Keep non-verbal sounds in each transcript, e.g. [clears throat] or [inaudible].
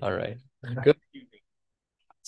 All right. Good.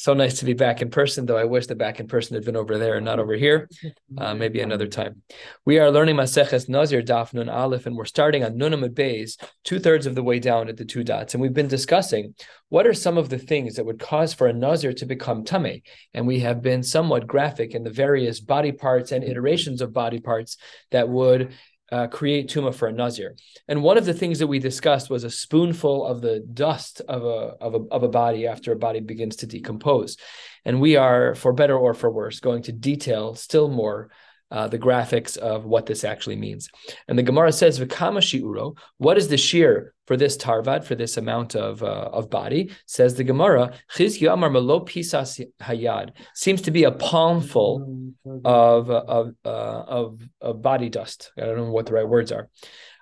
So nice to be back in person, though I wish the back in person had been over there and not over here. Uh, maybe another time. We are learning Maseches Nazir Daf Nun Aleph, and we're starting on Nunamud Bays, two thirds of the way down at the two dots. And we've been discussing what are some of the things that would cause for a Nazir to become Tame. And we have been somewhat graphic in the various body parts and iterations of body parts that would uh, create tuma for a nazir. And one of the things that we discussed was a spoonful of the dust of a, of a of a body after a body begins to decompose. And we are, for better or for worse, going to detail still more uh, the graphics of what this actually means. And the Gemara says, "V'kama shiuro." What is the shear for this tarvad for this amount of uh, of body? Says the Gemara, "Chizki amar malo pisas hayad." Seems to be a palmful of of uh, of of body dust. I don't know what the right words are.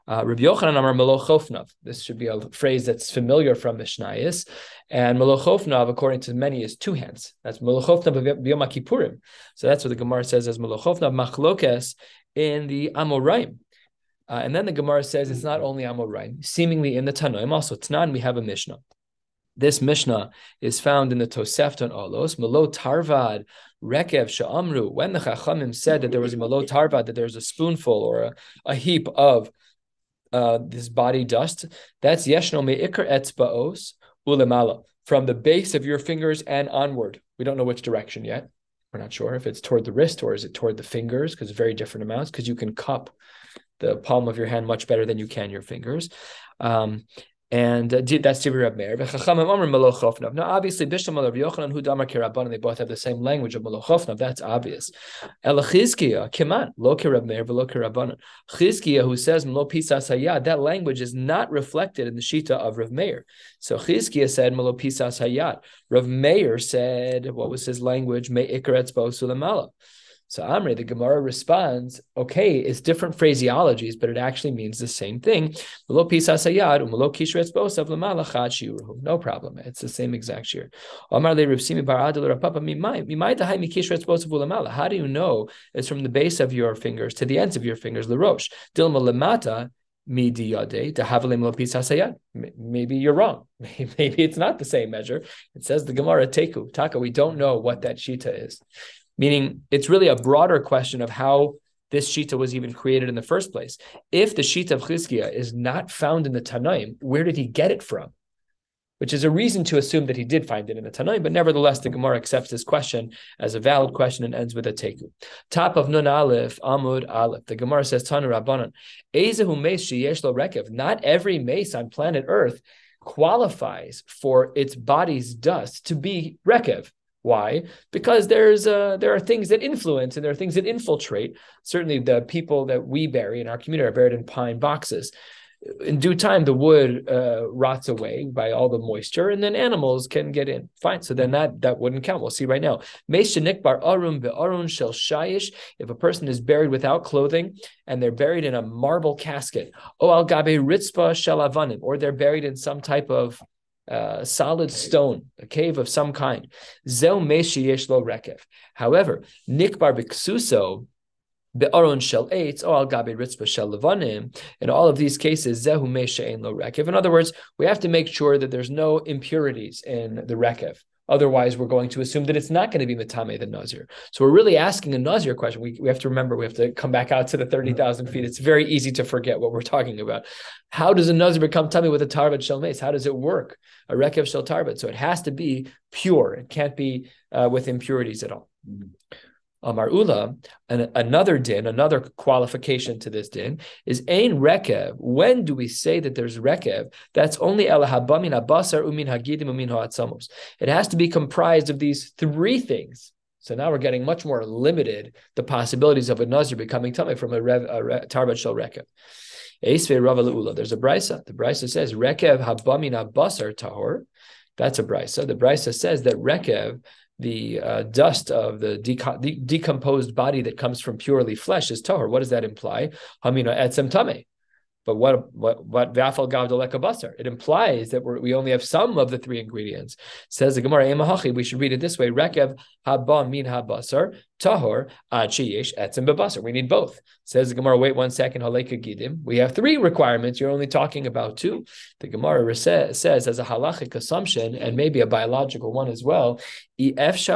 Uh, Rabbi Yochanan Amar Melochofnav. This should be a phrase that's familiar from Mishnayis. And Melochofnav, according to many, is two hands. That's Melochofnav B'Yom Kippurim. So that's what the Gemara says as Melochofnav Machlokes in the Amoraim. Uh, and then the Gemara says it's not only Amoraim, seemingly in the Tanoim, also Tnan, we have a Mishnah. This Mishnah is found in the Tosefton Olos, Melo Tarvad Rekev Sha'amru. When the Chachamim said that there was a Melo Tarvad, that there was a spoonful or a, a heap of uh, this body dust. That's yeshno me'ikar etzbaos ulemala from the base of your fingers and onward. We don't know which direction yet. We're not sure if it's toward the wrist or is it toward the fingers because very different amounts because you can cup the palm of your hand much better than you can your fingers. Um, and uh, that's Tivri Rab Meir. Now, obviously, Bishlam Rav Yochanan, Hu Damar Kirabban, they both have the same language of Malochofnav. That's obvious. El Elachizkiya, Kiman, Lo Kirab Meir, Velo Kirabban. Chizkiya, who says Mlo Pisas that language is not reflected in the Shita of Rav Meir. So Chizkiya said Mlo Pisas Hayad. Rav Meir said, what was his language? Me Ikaretz Sulamala. So Amri, the Gemara responds, okay, it's different phraseologies, but it actually means the same thing. No problem. It's the same exact shear. How do you know it's from the base of your fingers to the ends of your fingers? Maybe you're wrong. [laughs] Maybe it's not the same measure. It says the Gemara Teku. Taka, we don't know what that shita is meaning it's really a broader question of how this shita was even created in the first place. If the shita of Chizkiah is not found in the Tanaim, where did he get it from? Which is a reason to assume that he did find it in the Tanaim, but nevertheless, the Gemara accepts this question as a valid question and ends with a teku. Top of Nun Aleph, Amud Aleph. The Gemara says, Tanu Rabbanan, Ezehu Meis Sheyesh Lo Rekev. Not every mace on planet Earth qualifies for its body's dust to be Rekev. Why? Because there's uh, there are things that influence and there are things that infiltrate. Certainly, the people that we bury in our community are buried in pine boxes. In due time, the wood uh, rots away by all the moisture, and then animals can get in. Fine. So then that that wouldn't count. We'll see right now. bar arum be'arun shel shayish. If a person is buried without clothing and they're buried in a marble casket, or they're buried in some type of uh, solid stone, a cave of some kind. Zel meshi yeshlo rekev. However, nikbar biksuso, be'aron shel eitz, or al gabe ritzba shel levanim. In all of these cases, zehu lo rekev. In other words, we have to make sure that there's no impurities in the rekev. Otherwise, we're going to assume that it's not going to be Matame the Nazir. So we're really asking a Nazir question. We, we have to remember, we have to come back out to the 30,000 feet. It's very easy to forget what we're talking about. How does a Nazir become Tami with a Tarbat Shel Mace? How does it work? A Rekev Shel Tarbat. So it has to be pure. It can't be uh, with impurities at all. Mm-hmm. Amar Ula, and another din, another qualification to this din is Ein Rekev. When do we say that there's Rekev? That's only El Habamin Abasar Umin Hagidim Umin Ha'atzamos. It has to be comprised of these three things. So now we're getting much more limited the possibilities of a Nazir becoming tummy from a, rev, a re, Tarbat Shel Rekev. There's a brisa. The brisa says Rekev Habamin Abasar Tahor. That's a brisa. The brisa says that Rekev the uh, dust of the de- decomposed body that comes from purely flesh is tahor. What does that imply? Hamina etzem tame. But what what what vafal gavdaleka basar? It implies that we only have some of the three ingredients. Says the Gemara. We should read it this way: Rekev haba min habasar tahor ad sheyesh etzim bebasar. We need both. Says the Gemara. Wait one second. Haleka gidim. We have three requirements. You're only talking about two. The Gemara says as a halachic assumption and maybe a biological one as well. It's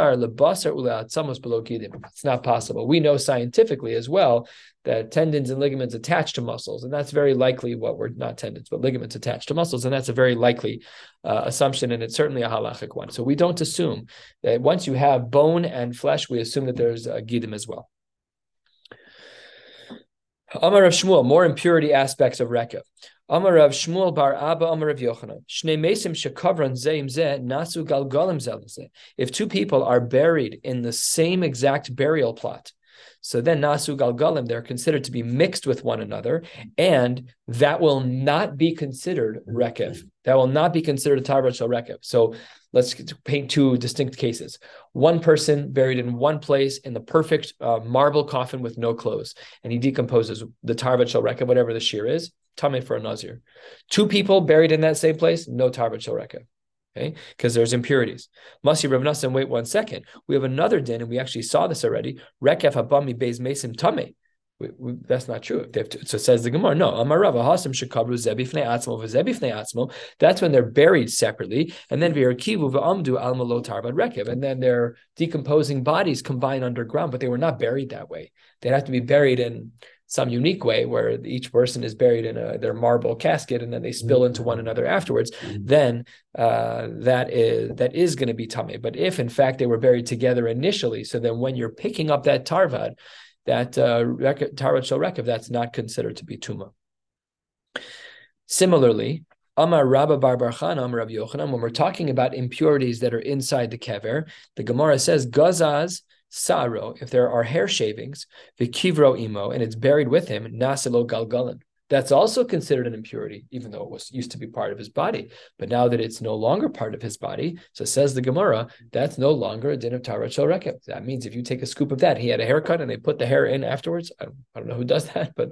not possible. We know scientifically as well that tendons and ligaments attach to muscles, and that's very likely what we're not tendons, but ligaments attached to muscles, and that's a very likely uh, assumption, and it's certainly a halachic one. So we don't assume that once you have bone and flesh, we assume that there's a gidim as well. Amar of Shmuel, more impurity aspects of Rekev. Amar of Shmuel bar Abba Amar of Yochanan. Shnei mesim shekavran zeim ze nasu galgalim. If two people are buried in the same exact burial plot, so then nasu galgalim, they're considered to be mixed with one another, and that will not be considered rekev. That will not be considered a tarbat shel rekev. So let's paint two distinct cases. One person buried in one place in the perfect uh, marble coffin with no clothes, and he decomposes the tarbat shel rekev, whatever the shear is, tummy for a nazir. Two people buried in that same place, no tarbat shel rekev okay? Because there's impurities. Masi Rav Nassim, wait one second. We have another din, and we actually saw this already. Rekef habami beis mesim tame. That's not true. To, so says the Gemara. No, Amarava Hasim Shekabru Zebifne Atzmo Zebifne Atzmo. That's when they're buried separately, and then Virakivu V'amdu Almalo Tarbad Rekev, and then their decomposing bodies combine underground, but they were not buried that way. They'd have to be buried in some unique way where each person is buried in a, their marble casket and then they spill into one another afterwards, mm-hmm. then uh, that is that is going to be tummy. But if in fact they were buried together initially, so then when you're picking up that tarvad, that uh, shel rekev, that's not considered to be tuma. Similarly, Amar Rabba Bar Barchan, Amar Rabbi Yochanan, when we're talking about impurities that are inside the kever, the Gemara says gazaz saro, if there are hair shavings, vikivro imo, and it's buried with him, nasilo galgalan. That's also considered an impurity, even though it was used to be part of his body. But now that it's no longer part of his body, so says the Gemara, that's no longer a din of Tarat Shel. That means if you take a scoop of that, he had a haircut and they put the hair in afterwards. I don't, I don't, know who does that, but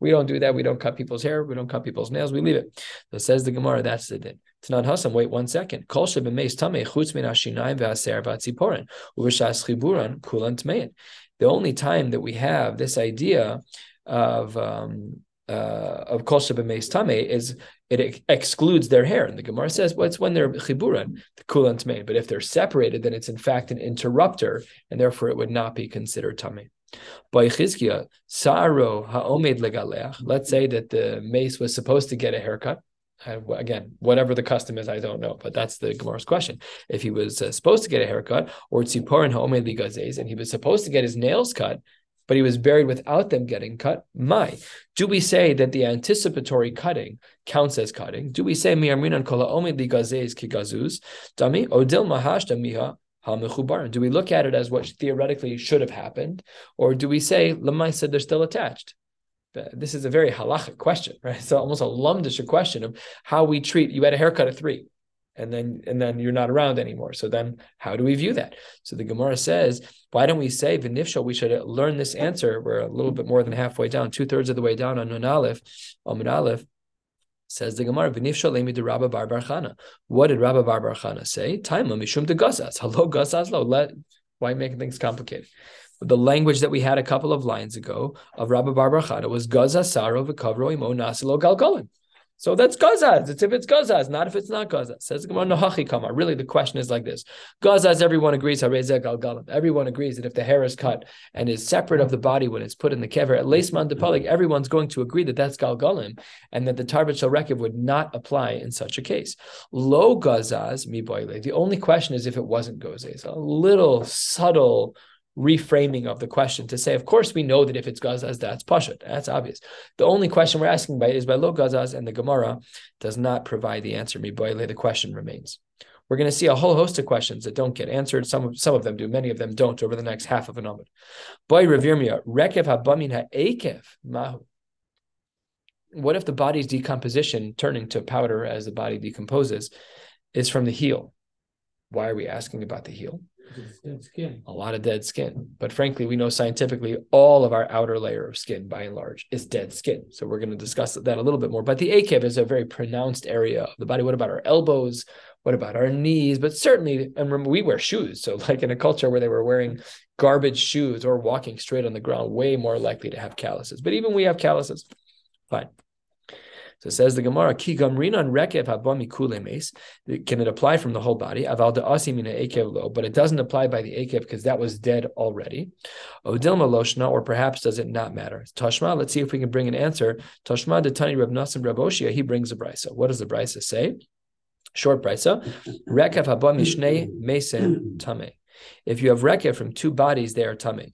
we don't do that. We don't cut people's hair. We don't cut people's nails. We leave it. So says the Gemara, that's the din. It's not. Wait one second. The only time that we have this idea of um, uh, of kol shebemeis tamei is it excludes their hair, and the Gemara says, well, it's when they're chiburan, the kulan tmein. But if they're separated, then it's in fact an interrupter, and therefore it would not be considered tamei. By Chizkia, Saro ha'omed legaleach. Let's say that the mace was supposed to get a haircut again, whatever the custom is, I don't know, but that's the Gemara's question. If he was uh, supposed to get a haircut, or tzipor and home ligazes, and he was supposed to get his nails cut, but he was buried without them getting cut, my. Do we say that the anticipatory cutting counts as cutting? Do we say mi'amrinan kola omed ligazes kigazuz dami odil mahash damiha do we look at it as what theoretically should have happened, or do we say said they're still attached? this is a very halachic question, right? [laughs] It's almost a lumdish question of how we treat. You had a haircut at three, and then and then you're not around anymore. So then, how do we view that? So the Gemara says, why don't we say v'nifshal? We should learn this answer. We're a little bit more than halfway down, two thirds of the way down on Nun Aleph, on Aleph. Says the Gemara, v'nifshal lemi de Rabba Bar Barchana. What did Rabba Bar Barchana say? Time mishum de gazas. [laughs] Hello gazas lo. Let why making things complicated? the language that we had a couple of lines ago of Rabbi Bar Chana was Gaza Saro v'Kavro Imo Nasilo Galgolim. So that's Gazaz. It's if it's Gazaz, not if it's not Gazaz. Says Gemara Nohachi Kamar. Really, the question is like this: Gazaz. Everyone agrees Everyone agrees that if the hair is cut and is separate of the body when it's put in the kever, at least Mandapalik, mm-hmm. everyone's going to agree that that's Galgalim, and that the Tarbat Shal would not apply in such a case. Lo Gazaz mi The only question is if it wasn't Gozes. A little subtle reframing of the question to say, of course, we know that if it's gazaz, that's pashat. That's obvious. The only question we're asking by is by lo gazaz, and the Gemara does not provide the answer. Miboile, the question remains. We're going to see a whole host of questions that don't get answered. Some of, some of them do, many of them don't over the next half of an amud. Boy, revirmia, rekev habamin ha'ekev mahu. What if the body's decomposition, turning to powder as the body decomposes, is from the heel? Why are we asking about the heel? Dead skin. a lot of dead skin. But frankly, we know scientifically all of our outer layer of skin, by and large, is dead skin. So we're going to discuss that a little bit more. But the akev is a very pronounced area of the body. What about our elbows? What about our knees? But certainly, and remember, we wear shoes. So, [laughs] like in a culture where they were wearing garbage shoes or walking straight on the ground, way more likely to have calluses. But even we have calluses. Fine. So it says the Gemara, Ki gamrinan rekev habami. Can it apply from the whole body? Aval da'asi mina ekev lo, but it doesn't apply by the ekev because that was dead already. Odilma loshna, or perhaps does it not matter? Tashma, let's see if we can bring an answer. Tashma detani Reb Nasim Reb Oshia, he brings a brisa. What does the brisa say? Short brisa. Rekev haba mishnei mesen tame. If you have rekev from two bodies, they are tame.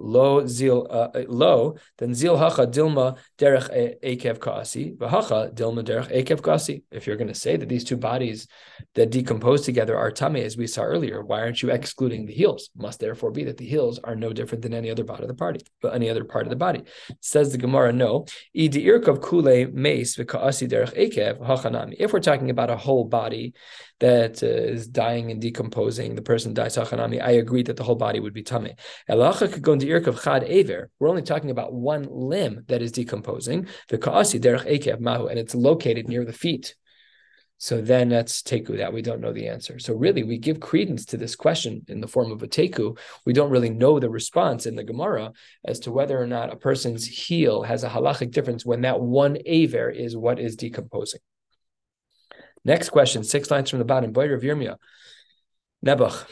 Lo zil uh, lo then zil hacha dilma derech ekev kaasi v'hacha derech ekev. If you're going to say that these two bodies that decompose together are tame, as we saw earlier, why aren't you excluding the heels? Must therefore be that the heels are no different than any other part of the body, but any other part of the body. Says the Gemara, no. If we're talking about a whole body that uh, is dying and decomposing, the person dies hachanami, I agree that the whole body would be tame. We're only talking about one limb that is decomposing, The kaasi derech ekev mahu, and it's located near the feet. So then that's teku that we don't know the answer. So really, we give credence to this question in the form of a teku. We don't really know the response in the Gemara as to whether or not a person's heel has a halachic difference when that one aver is what is decomposing. Next question, six lines from the bottom. Boy of Yirmiyah. Nebuch.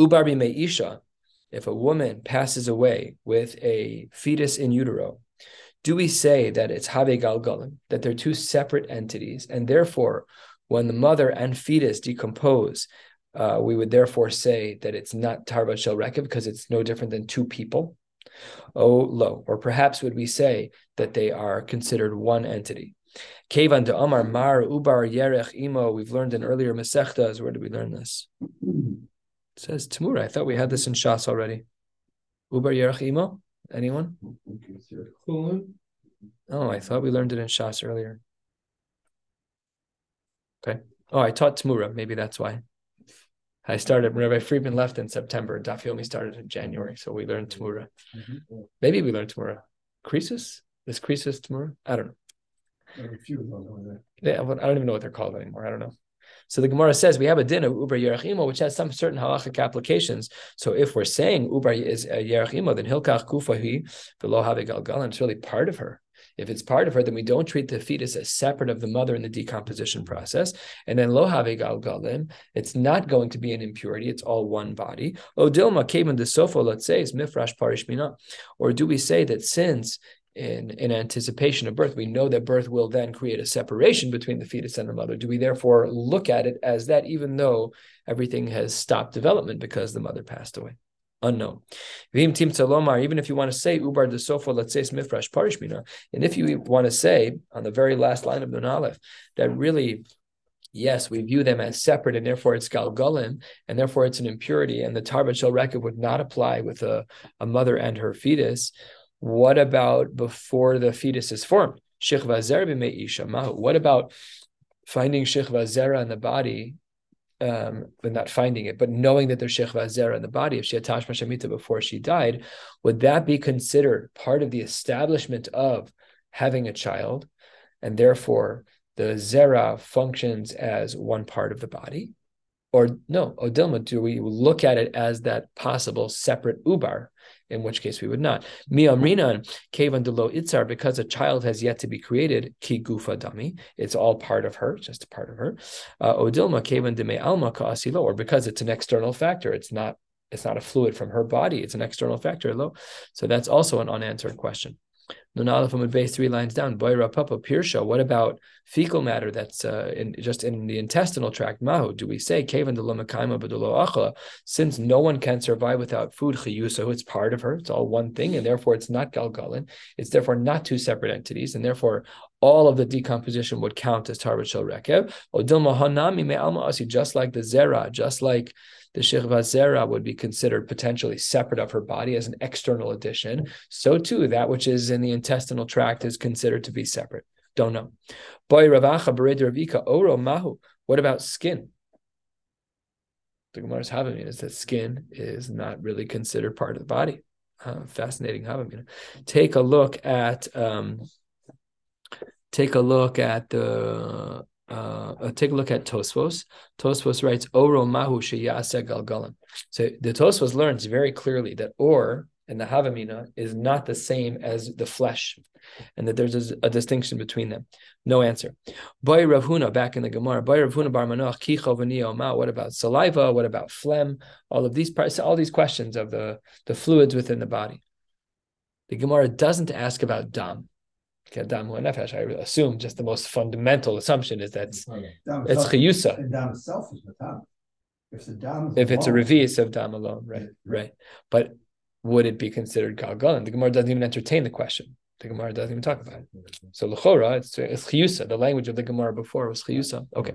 Ubarbi meisha. If a woman passes away with a fetus in utero, do we say that it's Have Galgalim, that they're two separate entities, and therefore, when the mother and fetus decompose, uh, we would therefore say that it's not Tarbat Shel Rekev because it's no different than two people? Oh, lo. Or perhaps would we say that they are considered one entity? Kevan de Amar Mar Ubar Yerech Imo. We've learned in earlier Masechtas. Where did we learn this? [clears throat] Says Tamura. I thought we had this in Shas already. Uber Yerech Imo. Anyone? Oh, I thought we learned it in Shas earlier. Okay. Oh, I taught Tamura. Maybe that's why. I started. Rabbi Friedman left in September. Daf Yomi started in January, so we learned Tamura. Mm-hmm. Maybe we learned Tamura. Croesus? Is Croesus Tamura? I don't know. Yeah, I don't even know what they're called anymore. I don't know. So the Gemara says we have a din of Uber Yerachimo, which has some certain halachic applications. So if we're saying Uber is a Yerachimo, then Hilkach Kufahi below Have and it's really part of her. If it's part of her, then we don't treat the fetus as separate of the mother in the decomposition process. And then lo have galgalim, it's not going to be an impurity, it's all one body. Odilma kaven de sofo, let's say, is mifrash parishmina. Or do we say that since in, in anticipation of birth. We know that birth will then create a separation between the fetus and the mother. Do we therefore look at it as that, even though everything has stopped development because the mother passed away? Unknown. Even if you want to say ubar de sofa, let's say mifrash parishmina, and if you want to say on the very last line of the Aleph that really yes, we view them as separate, and therefore it's galgalim, and therefore it's an impurity, and the tarbat shel record would not apply with a, a mother and her fetus. What about before the fetus is formed? What about finding shechva zera in the body, um, but not finding it, but knowing that there's shechva zera in the body? If she had tashma shamita before she died, would that be considered part of the establishment of having a child, and therefore the zera functions as one part of the body? Or no, Odilma, do we look at it as that possible separate ubar in which case we would not. Miamrinan kevan delo itzar because a child has yet to be created. Ki gufa dami, it's all part of her, just a part of her. Uh, Odilma kevan de me alma kaasilo, or because it's an external factor, it's not it's not a fluid from her body, it's an external factor. Lo, so that's also an unanswered question. Aleph Amud base three lines down. Boira Papa Pirsha. What about fecal matter that's uh, in just in the intestinal tract? Mahu. Do we say Kavan de Lomakaima Badolo Achla? Since no one can survive without food, so it's part of her. It's all one thing, and therefore it's not Galgalin. It's therefore not two separate entities, and therefore all of the decomposition would count as Tarbat Shel Rekev. Just like the Zera, just like the Shechva Zera would be considered potentially separate of her body as an external addition. So too, that which is in the intestinal tract is considered to be separate. Don't know. Boy Ravacha Ravika Oro Mahu. What about skin? The Gemara's Havamina is that skin is not really considered part of the body. Uh, fascinating Havamina. Take a look at um, take a look at the uh, uh, take a look at Tosfos. Tosfos writes, "Oro mahu sheyase galgalim." So the Tosfos learns very clearly that or and the Havamina is not the same as the flesh, and that there's a, a distinction between them. No answer. Boy Ravhuna back in the Gemara. Boy Ravhuna Bar Manoach Ma. What about saliva? What about phlegm? All of these all these questions of the the fluids within the body. The Gemara doesn't ask about dam. I assume just the most fundamental assumption is that it's, it's chiyusa. dam itself is. If the dam if it's a revis of dam alone, right, right. But would it be considered galgalan? The Gemara doesn't even entertain the question. The Gemara doesn't even talk about it. So lechora, it's, it's chiyusa. The language of the Gemara before was chiyusa. Okay.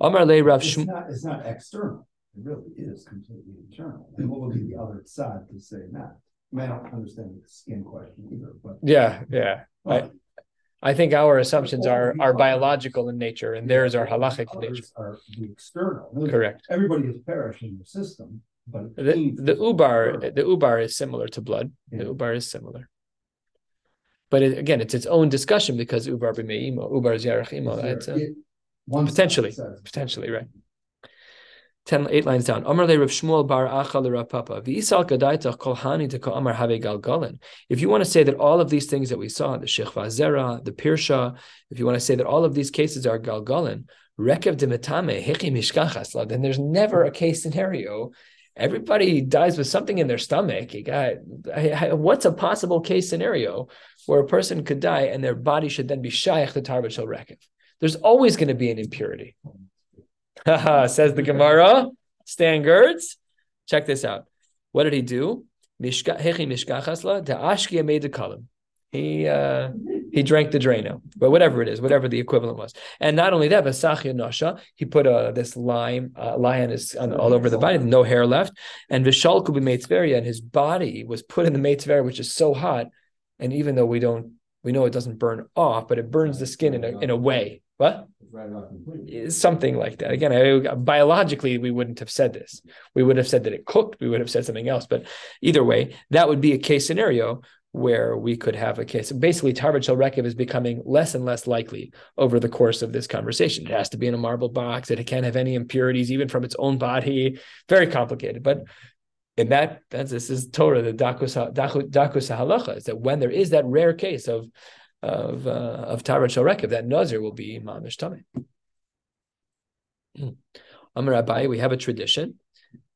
Amar le Rav It's not, it's not external. It really is completely internal. And what would be the other side to say that? I, mean, I don't understand the skin question either, but yeah, yeah. But, I, think our assumptions are are biological in nature, and theirs are halachic in nature. Are the external. Correct. Everybody is perishing in the system, but the, the ubar the ubar is similar to blood. Yeah. The ubar is similar. But it, again, it's its own discussion because ubar b'meimo, ubar is yarach imo. It's uh, potentially, potentially right. Ten, eight lines down. Bar hani to. If you want to say that all of these things that we saw, the Shechva Zera, the Pirsha, if you want to say that all of these cases are galgalin, then there's never a case scenario everybody dies with something in their stomach. Got what's a possible case scenario where a person could die and their body should then be shaykh the tarbat shel rekev? There's always going to be an impurity. [laughs] Says the Gemara. Stan Gertz. Check this out. What did he do? He uh, he drank the drano, but whatever it is, whatever the equivalent was. And not only that, but Sachya Nosha, he put uh, this lime, uh, lion is on, all over the body, no hair left. And Vishalku be Meitzveria, and his body was put in the Meitzveria, which is so hot. And even though we don't, we know it doesn't burn off, but it burns the skin in a, in a way. What? Something like that. Again, I, biologically, we wouldn't have said this. We would have said that it cooked. We would have said something else. But either way, that would be a case scenario where we could have a case. Basically, Tarbat Shel Rekev is becoming less and less likely over the course of this conversation. It has to be in a marble box. It can't have any impurities, even from its own body. Very complicated. But in that, that's, this is Torah, the Dakus, Dakus, Dakus Halacha, is that when there is that rare case of of uh, of Tarbat Shel Rekev, that Nazir will be Mamish Tameh. Amar Abai, we have a tradition,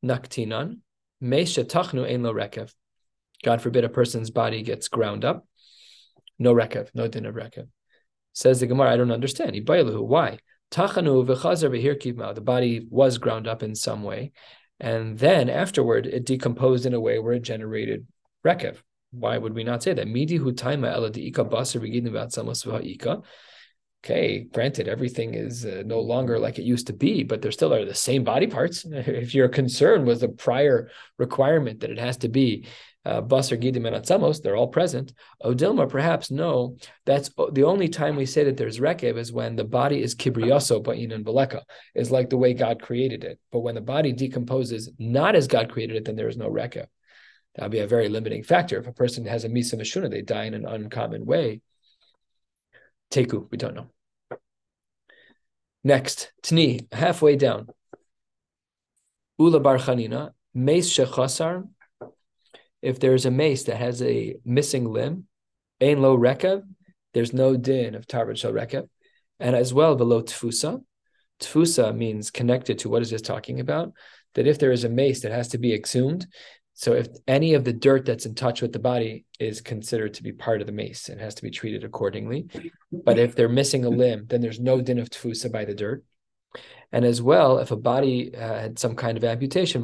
Naktinan, Meisha Tachnu Ein Lo Rekev. God forbid a person's body gets ground up. No rekev, no din of rekev. Says the Gemara, I don't understand. Why? The body was ground up in some way, and then afterward it decomposed in a way where it generated rekev. Why would we not say that? Midi hutaima eladiika basar begidin Okay, granted, everything is uh, no longer like it used to be, but there still are the same body parts. [laughs] If your concern was the prior requirement that it has to be uh, Basar Gidim and Atzamos, they're all present. Odilma, perhaps no. That's the only time we say that there's Rekev is when the body is Kibriyaso Ba'in and Baleka, is like the way God created it. But when the body decomposes not as God created it, then there is no Rekev. That would be a very limiting factor. If a person has a Misa Mashuna, they die in an uncommon way. Teku, we don't know. Next, Tni, halfway down. Ula Bar Chanina, Meis Shechasar, if there's a mace that has a missing limb, ein lo rekav, there's no din of tarbat shel rekav, and as well below tfusa. Tfusa means connected to what is this talking about? That if there is a mace that has to be exhumed, so if any of the dirt that's in touch with the body is considered to be part of the mace, and has to be treated accordingly. But if they're missing a limb, then there's no din of tfusa by the dirt. And as well, if a body uh, had some kind of amputation,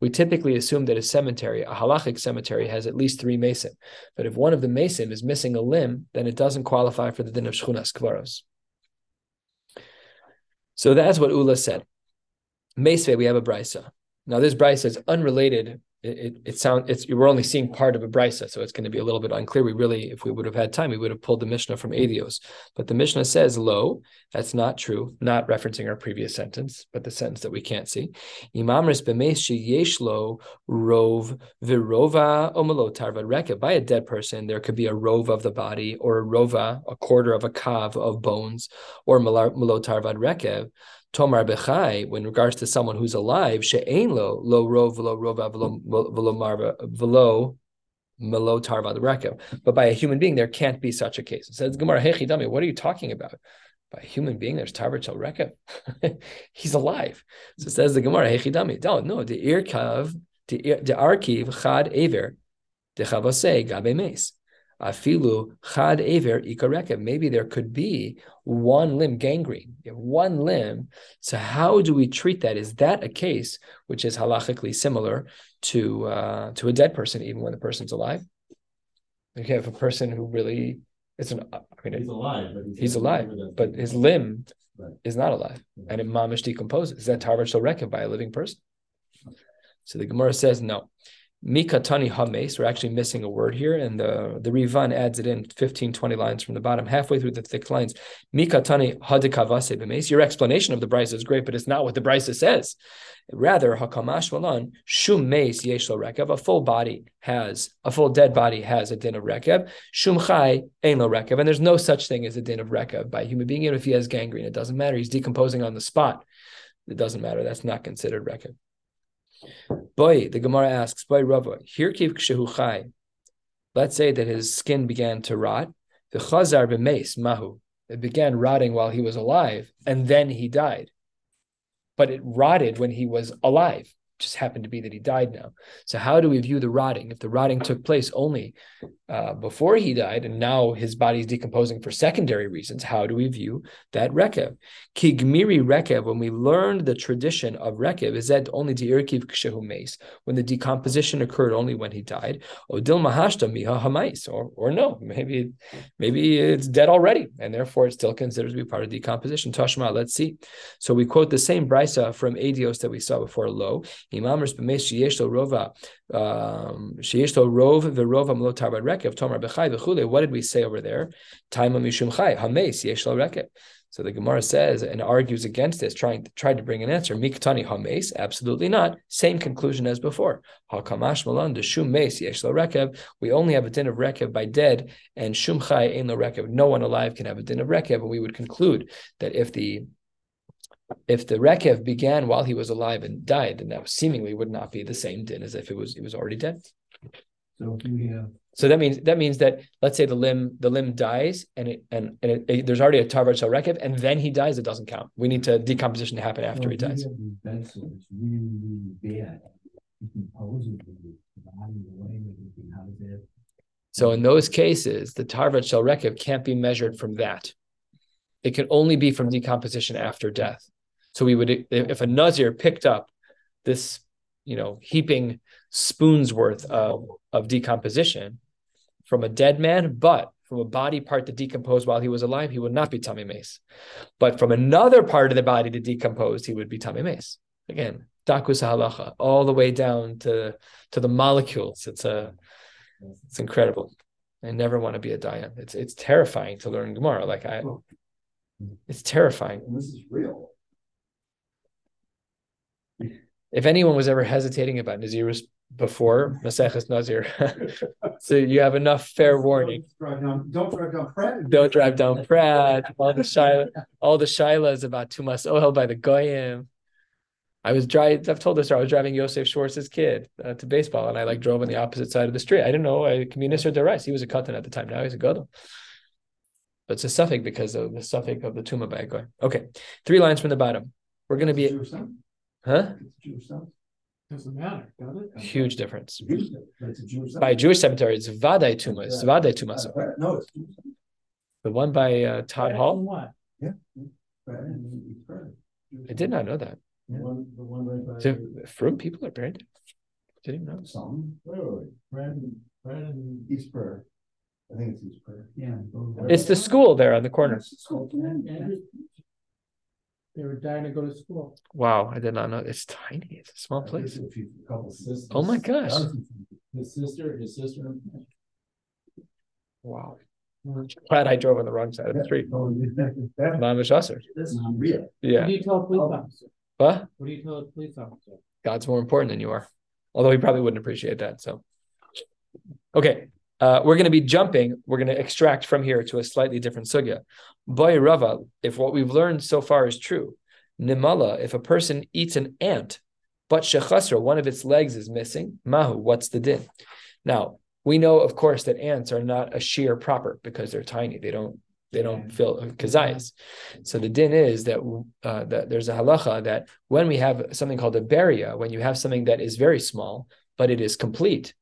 we typically assume that a cemetery, a halachic cemetery, has at least three mason. But if one of the mason is missing a limb, then it doesn't qualify for the din of shchunas kvaros. So that's what Ula said. Mesve, we have a brisa. Now, this brisa is unrelated it, it, it sounds it's we're only seeing part of a brisa, so it's going to be a little bit unclear. We really, if we would have had time, we would have pulled the Mishnah from Eduyos. But the Mishnah says lo, that's not true, not referencing our previous sentence, but the sentence that we can't see. Imamris b'meis sheyeshlo rov virova omalotar reka. By a dead person, there could be a rov of the body or a rova, a quarter of a kav of bones, or malotar rekev. Tomar Bechai, when regards to someone who's alive, she'ein lo lo rov velo rova velo marva velo melo tarva rekev. But by a human being, there can't be such a case. It says Gemara Hechidami. What are you talking about? By a human being, there's tarva shel rekev. [laughs] He's alive. So it says the Gemara Hechidami. No, no, the irkav the arkiv chad aver the chavase gabe mes. Afilu chad aver ikarekev. Maybe there could be one limb gangrene, one limb. So how do we treat that? Is that a case which is halachically similar to uh, to a dead person, even when the person's alive? Okay, if a person who really it's an, I mean, he's alive, but he's, he's alive, but his limb right. is not alive, right. and it mamish decomposes. Is that tarvat shall reckon by a living person? So the Gemara says no. Mikatani Hames, we're actually missing a word here, and the, the Rivan adds it in 15, 20 lines from the bottom, halfway through the thick lines. Mikatani Hadikavase Bemes. Your explanation of the Brisa is great, but it's not what the Brisa says. Rather, Hakamash Malan, Shum Meis Yeshlo Rekev, a full body has, a full dead body has a din of Rekev. Shum Chai Ein Lo Rekev, and there's no such thing as a din of Rekev by a human being, even if he has gangrene. It doesn't matter. He's decomposing on the spot. It doesn't matter. That's not considered Rekev. Boy, the Gemara asks, Boy Rava, Hirkiv Kshehu Chai. Let's say that his skin began to rot. The Chazar b'meis mahu. It began rotting while he was alive, and then he died. But it rotted when he was alive It just happened to be that he died now. So how do we view the rotting? If the rotting took place only uh, before he died, and now his body is decomposing for secondary reasons, how do we view that rekev? Kigmiri rekev. When we learned the tradition of rekev, is that only the irkiv kshehu meis when the decomposition occurred only when he died. Odil mahashta miha hamais, or or no, maybe maybe it's dead already, and therefore it's still considered to be part of decomposition. Tashma, let's see. So we quote the same brisa from Eduyos that we saw before. Low Imamers lo rova um. What did we say over there? Yesh rekev. So the Gemara says and argues against this, trying to try to bring an answer. Miktani hames, absolutely not. Same conclusion as before. We only have a din of rekev by dead, and shum ein lo rekev. No one alive can have a din of rekev. And we would conclude that if the if the rekev began while he was alive and died, then that seemingly would not be the same din as if it was it was already dead. So have... So that means that means that let's say the limb the limb dies and it and, and it, it, there's already a tarvar shel rekev and then he dies it doesn't count. We need to decomposition to happen after so he dies. Really, really bad. So in those cases, the tarvat shel rekev can't be measured from that. It can only be from decomposition after death. So we would, if a Nazir picked up this, you know, heaping spoons worth of, of decomposition from a dead man, but from a body part that decomposed while he was alive, he would not be tummy mace. But from another part of the body that decomposed, he would be tummy mace. Again, dakus halacha, all the way down to to the molecules. It's a it's incredible. I never want to be a dayan. It's it's terrifying to learn Gemara. Like I, it's terrifying. And this is real if anyone was ever hesitating about Nazirus before Maseches Nazir, [laughs] so you have enough fair warning. Don't drive down, Pratt. Don't drive down Pratt. All the shaila, all the shailas about Tumas Ohel by the Goyim. I was driving. I've told this story. I was driving Yosef Schwartz's kid uh, to baseball, and I like drove on the opposite side of the street. I didn't know I communicated the rice. He was a katan at the time. Now he's a gadol. But it's a suffix because of the suffix of the tuma by a goy. Okay, three lines from the bottom. We're going to be. Huh? Doesn't matter, does it? Huge difference. By Jewish cemetery, it's Vadai Tumas. Vadai Tumas. No, it's the one by uh, Todd Hall. What? Yeah. I did not know that. The one, the one right by. So, Frum people are buried. Didn't even know. Some. Wait, wait, wait. Brandon, Brandon. East Prairie. I think it's East Prairie. Yeah. It's the school there on the corner. They were dying to go to school. Wow, I did not know. It's tiny. It's a small place. A few- Couple sisters. Oh my gosh. His sister, his sister. Wow. Hmm. Glad I drove on the wrong side of the street. Oh, That- Mamish Usher. That's unreal. What Yeah. do you tell a police Oh. officer? What? What do you tell a police officer? God's more important than you are. Although he probably wouldn't appreciate that. So, okay, uh, we're going to be jumping. We're going to extract from here to a slightly different sugya. Boy Rava, if what we've learned so far is true, Nimala, if a person eats an ant, but shechasra, one of its legs is missing, mahu, what's the din? Now we know, of course, that ants are not a shear proper because they're tiny. They don't they don't fill kazayas. So the din is that uh, that there's a halacha that when we have something called a beria, when you have something that is very small but it is complete,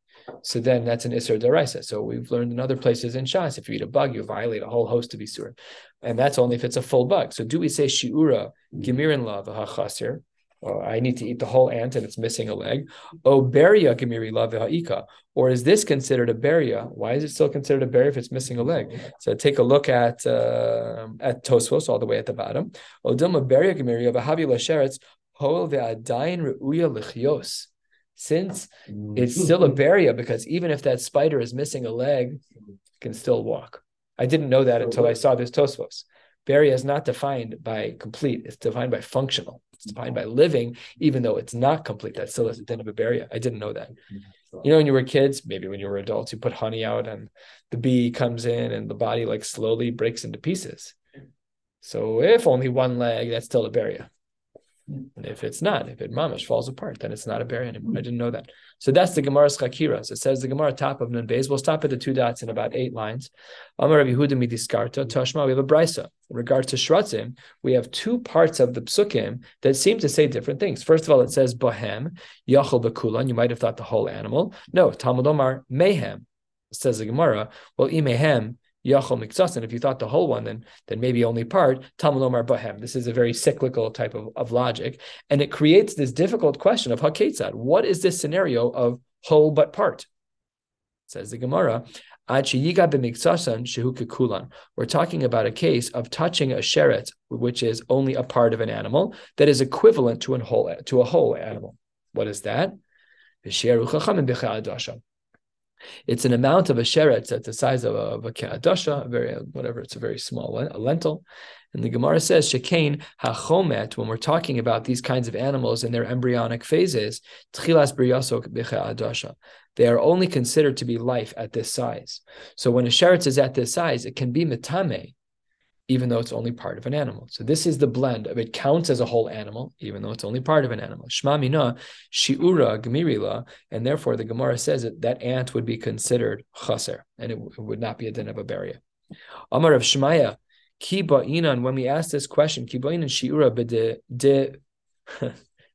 so then that's an isur deraisa. So we've learned in other places in Shas, if you eat a bug, you violate a whole host of isur, and that's only if it's a full bug. So do we say shiura gemirin la v'hachasir? Or I need to eat the whole ant and it's missing a leg. O beria gemiri la v'ha'ika. Or is this considered a beria? Why is it still considered a beria if it's missing a leg? So take a look at uh, at Tosfos all the way at the bottom. Odilma beria gemiri v'havi lasheretz hol ve'adayin re'uya lichios. Since mm-hmm. it's still a barrier because even if that spider is missing a leg, it can still walk. I didn't know that until I saw this Tosfos. Barrier is not defined by complete; it's defined by functional. It's defined by living, even though it's not complete. That still is a din of a barrier. I didn't know that. You know, when you were kids, maybe when you were adults, you put honey out and the bee comes in and the body like slowly breaks into pieces. So if only one leg, that's still a beria. And if it's not, if it mamish falls apart, then it's not a beria anymore. I didn't know that. So that's the Gemara's Chakiras. It says the Gemara top of Nun Beis. We'll stop at the two dots in about eight lines. Amar Yehuda midiskarta Tashma. We have a brisa. In regards to Shratzim, we have two parts of the psukim that seem to say different things. First of all, it says Bohem, Yachol Bekulan. You might have thought the whole animal. No, Talmud Omar, Mayhem. Says the Gemara, well, Imehem, Yachol Miksasan. If you thought the whole one, then then maybe only part. Talmud Omar Bohem. This is a very cyclical type of, of logic, and it creates this difficult question of Haketzad. What is this scenario of whole but part? Says the Gemara. We're talking about a case of touching a sheret, which is only a part of an animal that is equivalent to a whole to a whole animal. What is that? It's an amount of a sheret that's the size of a, of a ke'adasha, very whatever. It's a very small a lentil. And the Gemara says shekain hachomet. When we're talking about these kinds of animals in their embryonic phases, tchilas briyasok b'che'adasha. They are only considered to be life at this size. So when a sheretz is at this size, it can be metame, even though it's only part of an animal. So this is the blend of it counts as a whole animal, even though it's only part of an animal. Shma mina shiura gemirila, and therefore the Gemara says that that ant would be considered chaser, and it, it would not be a din of a beria. Amar of Shmaya, ki ba'inan. When we ask this question, ki ba'inan shiura b'de de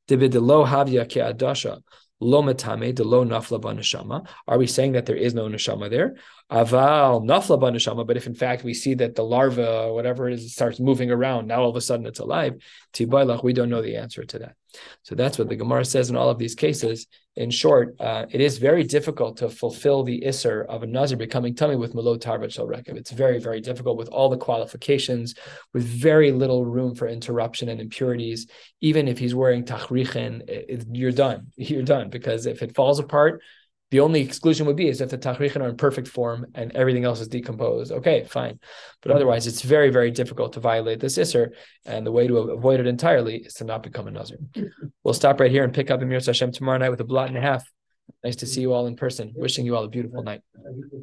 [laughs] lo havya ke adasha lo metame de lo nafla neshama. Are we saying that there is no neshama there? Aval nafla neshama. But if in fact we see that the larva, whatever it is, starts moving around, now all of a sudden it's alive. Tibailach, we don't know the answer to that. So that's what the Gemara says in all of these cases. In short, uh, it is very difficult to fulfill the isser of a nazir becoming tummy with malo tarbat shel rekev. It's very, very difficult with all the qualifications, with very little room for interruption and impurities. Even if he's wearing tachrichen, you're done. [laughs] You're done because if it falls apart, the only exclusion would be is if the tachrichin are in perfect form and everything else is decomposed. Okay, fine. But hmm. otherwise, it's very, very difficult to violate this isser. And the way to avoid it entirely is to not become a nazir. [clears throat] We'll stop right here and pick up Amir Hashem tomorrow night with a blot and a half. Nice to see you all in person. Wishing you all a beautiful night.